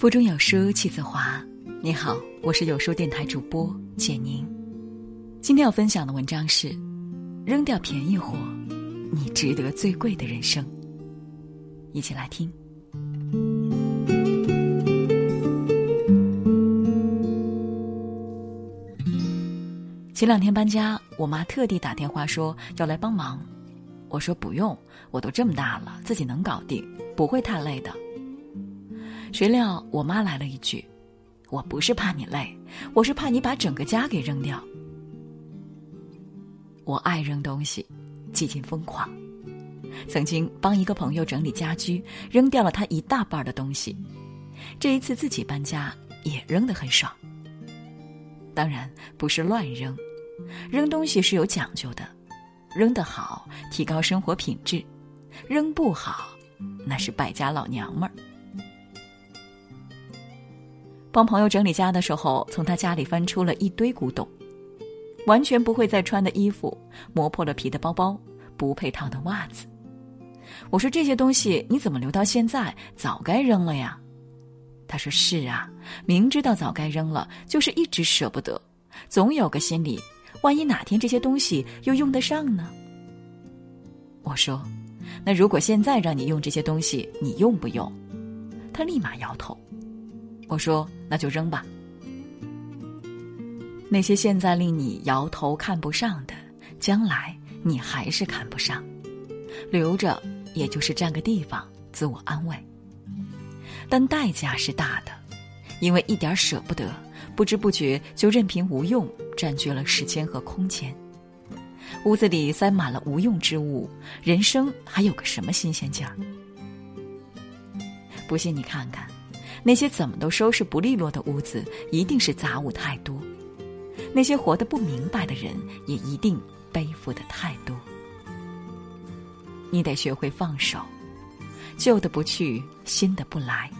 腹中有书气自华。你好，我是有书电台主播简宁。今天要分享的文章是：扔掉便宜货，你值得最贵的人生。一起来听。前两天搬家，我妈特地打电话说要来帮忙，我说不用，我都这么大了，自己能搞定，不会太累的。谁料我妈来了一句：“我不是怕你累，我是怕你把整个家给扔掉。”我爱扔东西，几近疯狂。曾经帮一个朋友整理家居，扔掉了他一大半的东西。这一次自己搬家，也扔得很爽。当然不是乱扔，扔东西是有讲究的，扔得好提高生活品质，扔不好那是败家老娘们儿。帮朋友整理家的时候，从他家里翻出了一堆古董，完全不会再穿的衣服，磨破了皮的包包，不配套的袜子。我说这些东西你怎么留到现在？早该扔了呀。他说是啊，明知道早该扔了，就是一直舍不得，总有个心理，万一哪天这些东西又用得上呢？我说，那如果现在让你用这些东西，你用不用？他立马摇头。我说：“那就扔吧。那些现在令你摇头看不上的，将来你还是看不上，留着也就是占个地方，自我安慰。但代价是大的，因为一点舍不得，不知不觉就任凭无用占据了时间和空间。屋子里塞满了无用之物，人生还有个什么新鲜劲儿？不信你看看。”那些怎么都收拾不利落的屋子，一定是杂物太多；那些活得不明白的人，也一定背负的太多。你得学会放手，旧的不去，新的不来。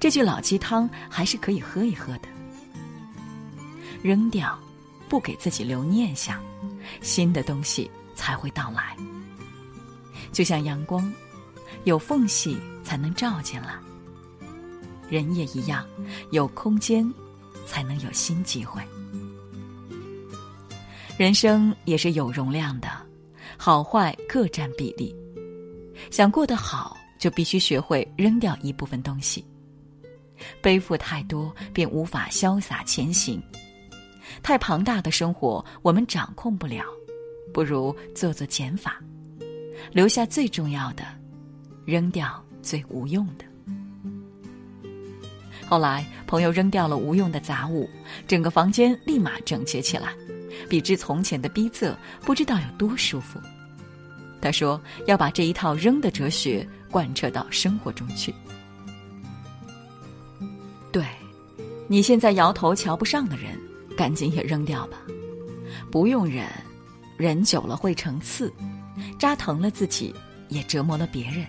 这句老鸡汤还是可以喝一喝的。扔掉，不给自己留念想，新的东西才会到来。就像阳光，有缝隙才能照进来。人也一样，有空间，才能有新机会。人生也是有容量的，好坏各占比例。想过得好，就必须学会扔掉一部分东西。背负太多，便无法潇洒前行。太庞大的生活，我们掌控不了，不如做做减法，留下最重要的，扔掉最无用的。后来，朋友扔掉了无用的杂物，整个房间立马整洁起来，比之从前的逼仄，不知道有多舒服。他说要把这一套扔的哲学贯彻到生活中去。对，你现在摇头瞧不上的人，赶紧也扔掉吧，不用忍，忍久了会成刺，扎疼了自己，也折磨了别人。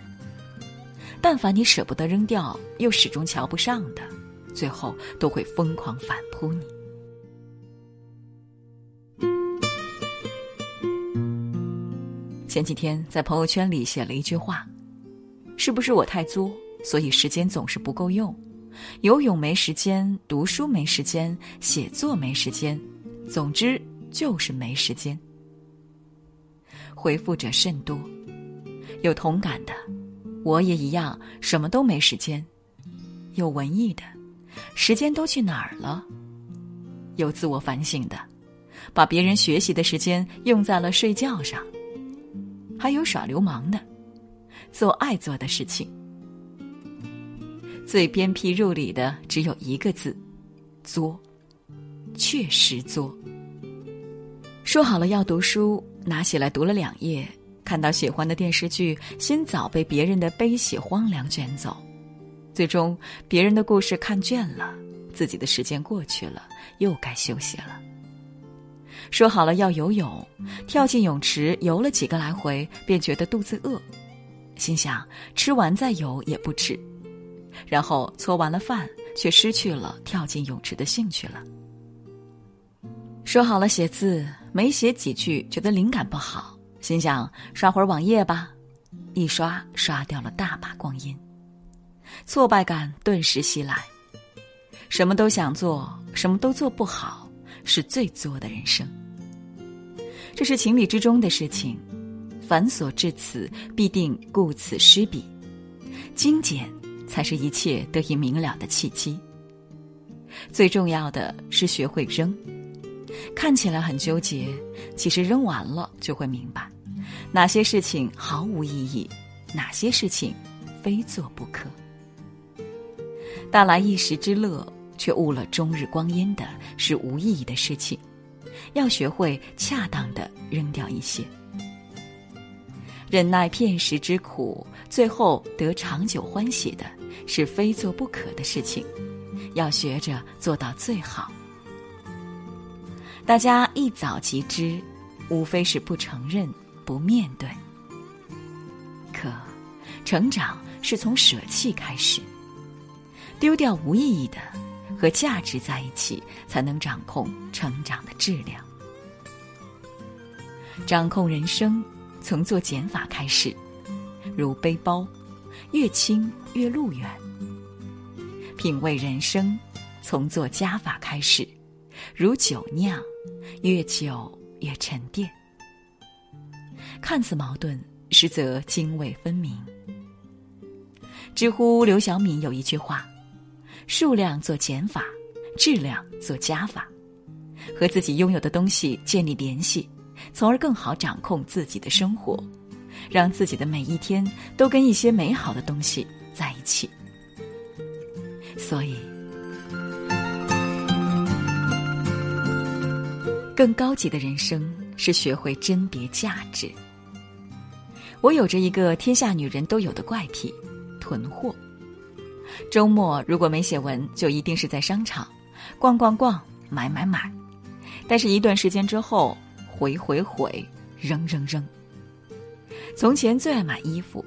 但凡你舍不得扔掉，又始终瞧不上的，最后都会疯狂反扑你。前几天在朋友圈里写了一句话：“是不是我太作，所以时间总是不够用？游泳没时间，读书没时间，写作没时间，总之就是没时间。”回复者甚多，有同感的。我也一样，什么都没时间。有文艺的，时间都去哪儿了？有自我反省的，把别人学习的时间用在了睡觉上。还有耍流氓的，做爱做的事情。最鞭辟入里的只有一个字：作。确实作。说好了要读书，拿起来读了两页。看到喜欢的电视剧，心早被别人的悲喜荒凉卷走，最终别人的故事看倦了，自己的时间过去了，又该休息了。说好了要游泳，跳进泳池游了几个来回，便觉得肚子饿，心想吃完再游也不迟，然后搓完了饭，却失去了跳进泳池的兴趣了。说好了写字，没写几句，觉得灵感不好。心想刷会儿网页吧，一刷刷掉了大把光阴，挫败感顿时袭来，什么都想做，什么都做不好，是最作的人生。这是情理之中的事情，繁琐至此，必定顾此失彼。精简才是一切得以明了的契机。最重要的是学会扔，看起来很纠结，其实扔完了就会明白，哪些事情毫无意义，哪些事情非做不可。带来一时之乐，却误了终日光阴的是无意义的事情。要学会恰当的扔掉一些，忍耐片时之苦，最后得长久欢喜的是非做不可的事情。要学着做到最好。大家一早即知，无非是不承认、不面对。可，成长是从舍弃开始。丢掉无意义的，和价值在一起，才能掌控成长的质量。掌控人生，从做减法开始，如背包，越轻越路远；品味人生，从做加法开始，如酒酿，越久越沉淀。看似矛盾，实则泾渭分明。知乎刘晓敏有一句话。数量做减法，质量做加法，和自己拥有的东西建立联系，从而更好掌控自己的生活，让自己的每一天都跟一些美好的东西在一起。所以，更高级的人生是学会甄别价值。我有着一个天下女人都有的怪癖——囤货。周末如果没写文，就一定是在商场逛逛逛、买买买。但是，一段时间之后，回回回，扔扔扔。从前最爱买衣服，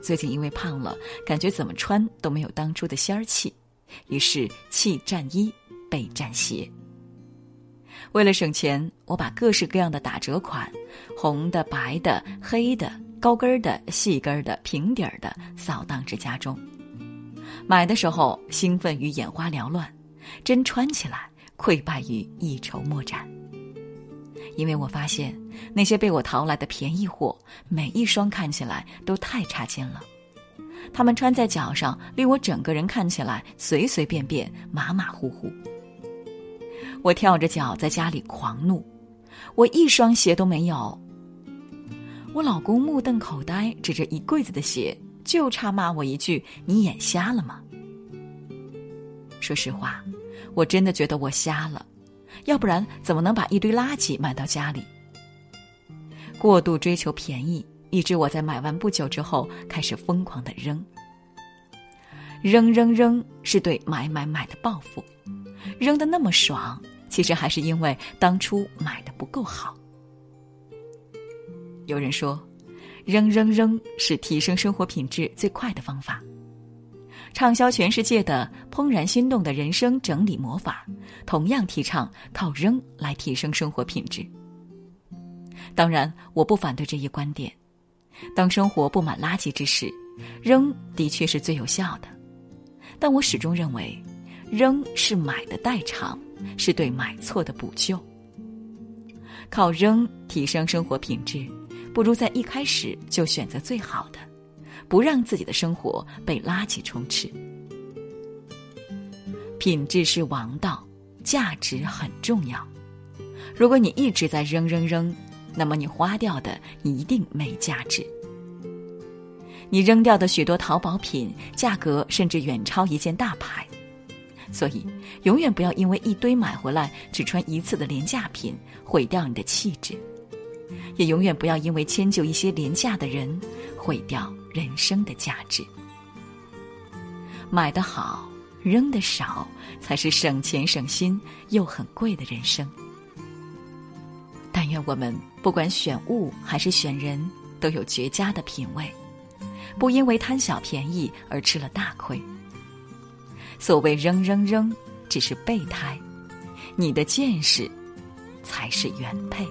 最近因为胖了，感觉怎么穿都没有当初的仙儿气，于是弃战衣备战鞋。为了省钱，我把各式各样的打折款，红的、白的、黑的、高跟儿的、细跟儿的、平底儿的，扫荡至家中。买的时候兴奋于眼花缭乱，真穿起来溃败于一筹莫展。因为我发现那些被我淘来的便宜货，每一双看起来都太差劲了。他们穿在脚上，令我整个人看起来随随便便、马马虎虎。我跳着脚在家里狂怒，我一双鞋都没有。我老公目瞪口呆，指着一柜子的鞋。就差骂我一句：“你眼瞎了吗？”说实话，我真的觉得我瞎了，要不然怎么能把一堆垃圾买到家里？过度追求便宜，以致我在买完不久之后开始疯狂的扔，扔扔扔，是对买买买的报复。扔的那么爽，其实还是因为当初买的不够好。有人说。扔扔扔是提升生活品质最快的方法。畅销全世界的《怦然心动的人生整理魔法》，同样提倡靠扔来提升生活品质。当然，我不反对这一观点。当生活布满垃圾之时，扔的确是最有效的。但我始终认为，扔是买的代偿，是对买错的补救。靠扔提升生活品质。不如在一开始就选择最好的，不让自己的生活被垃圾充斥。品质是王道，价值很重要。如果你一直在扔扔扔，那么你花掉的一定没价值。你扔掉的许多淘宝品，价格甚至远超一件大牌。所以，永远不要因为一堆买回来只穿一次的廉价品，毁掉你的气质。也永远不要因为迁就一些廉价的人，毁掉人生的价值。买的好，扔的少，才是省钱省心又很贵的人生。但愿我们不管选物还是选人，都有绝佳的品味，不因为贪小便宜而吃了大亏。所谓扔扔扔，只是备胎，你的见识才是原配。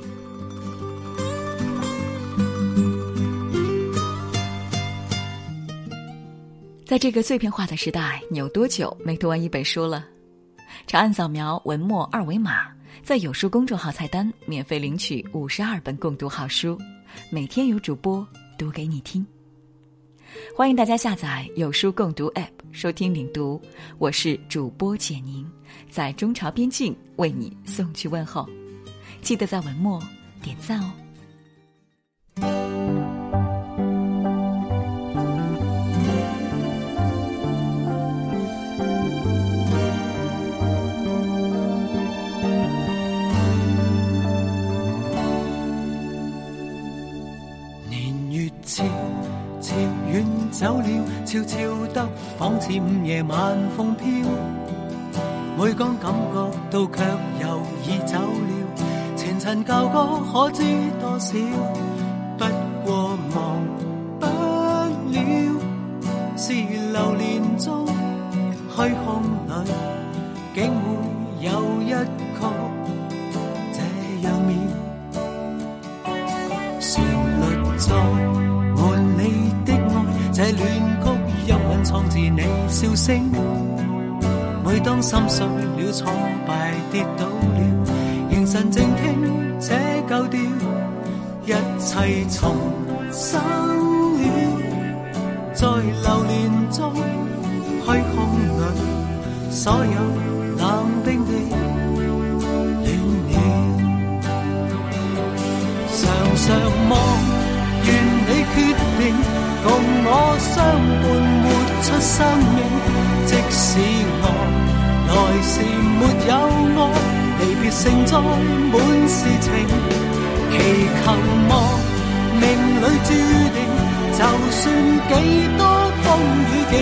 在这个碎片化的时代，你有多久没读完一本书了？长按扫描文末二维码，在有书公众号菜单免费领取五十二本共读好书，每天有主播读给你听。欢迎大家下载有书共读 App 收听领读，我是主播简宁，在中朝边境为你送去问候，记得在文末点赞哦。走了，悄悄得仿似午夜晚风飘。每讲感觉到，却又已走了。前尘旧歌，可知多少？不过忘不了，是流年中虚空里，竟会有这恋曲音韵藏自你笑声，每当心碎了、挫败跌倒了，凝神静听这旧调，一切重生了，在流年中虚空里，所有相伴活出生命，即使我来时没有爱，离别盛载满是情，祈求望命里注定，就算几多风雨劲，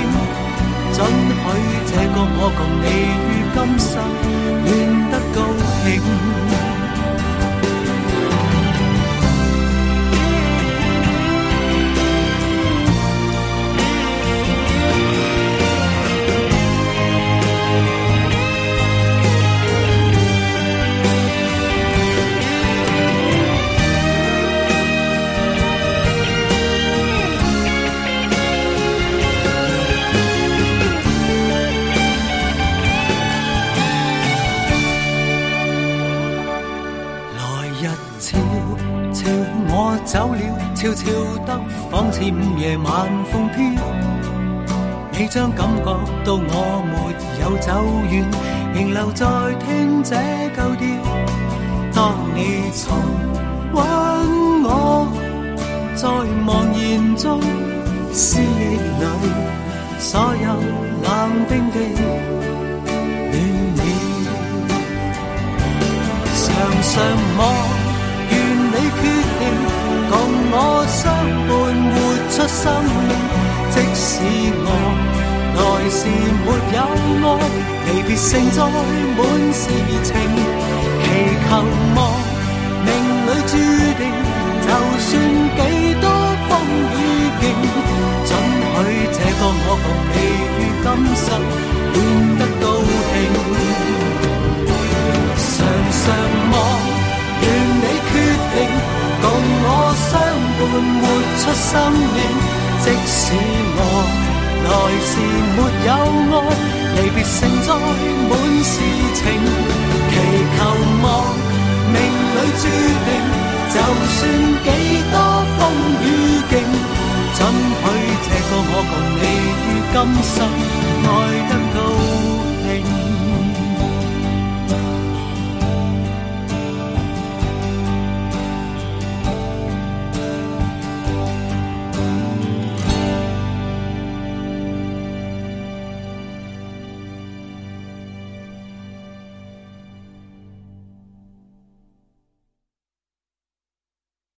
准许这个我共你于今生。恋得悄悄我走了，悄悄得仿似午夜晚风飘，你将感觉到我没有走远，仍留在听这旧调。当你重温我，在茫然中思忆里，所有冷冰的暖了，常常望。生命，即使我来时没有爱，离别盛载满是情，祈求望命里注定，就算几多风雨劲，准许这个我共你于今生。承载满是情，祈求望命里注定，就算几多风雨劲，怎许这个我共你于今生爱得到。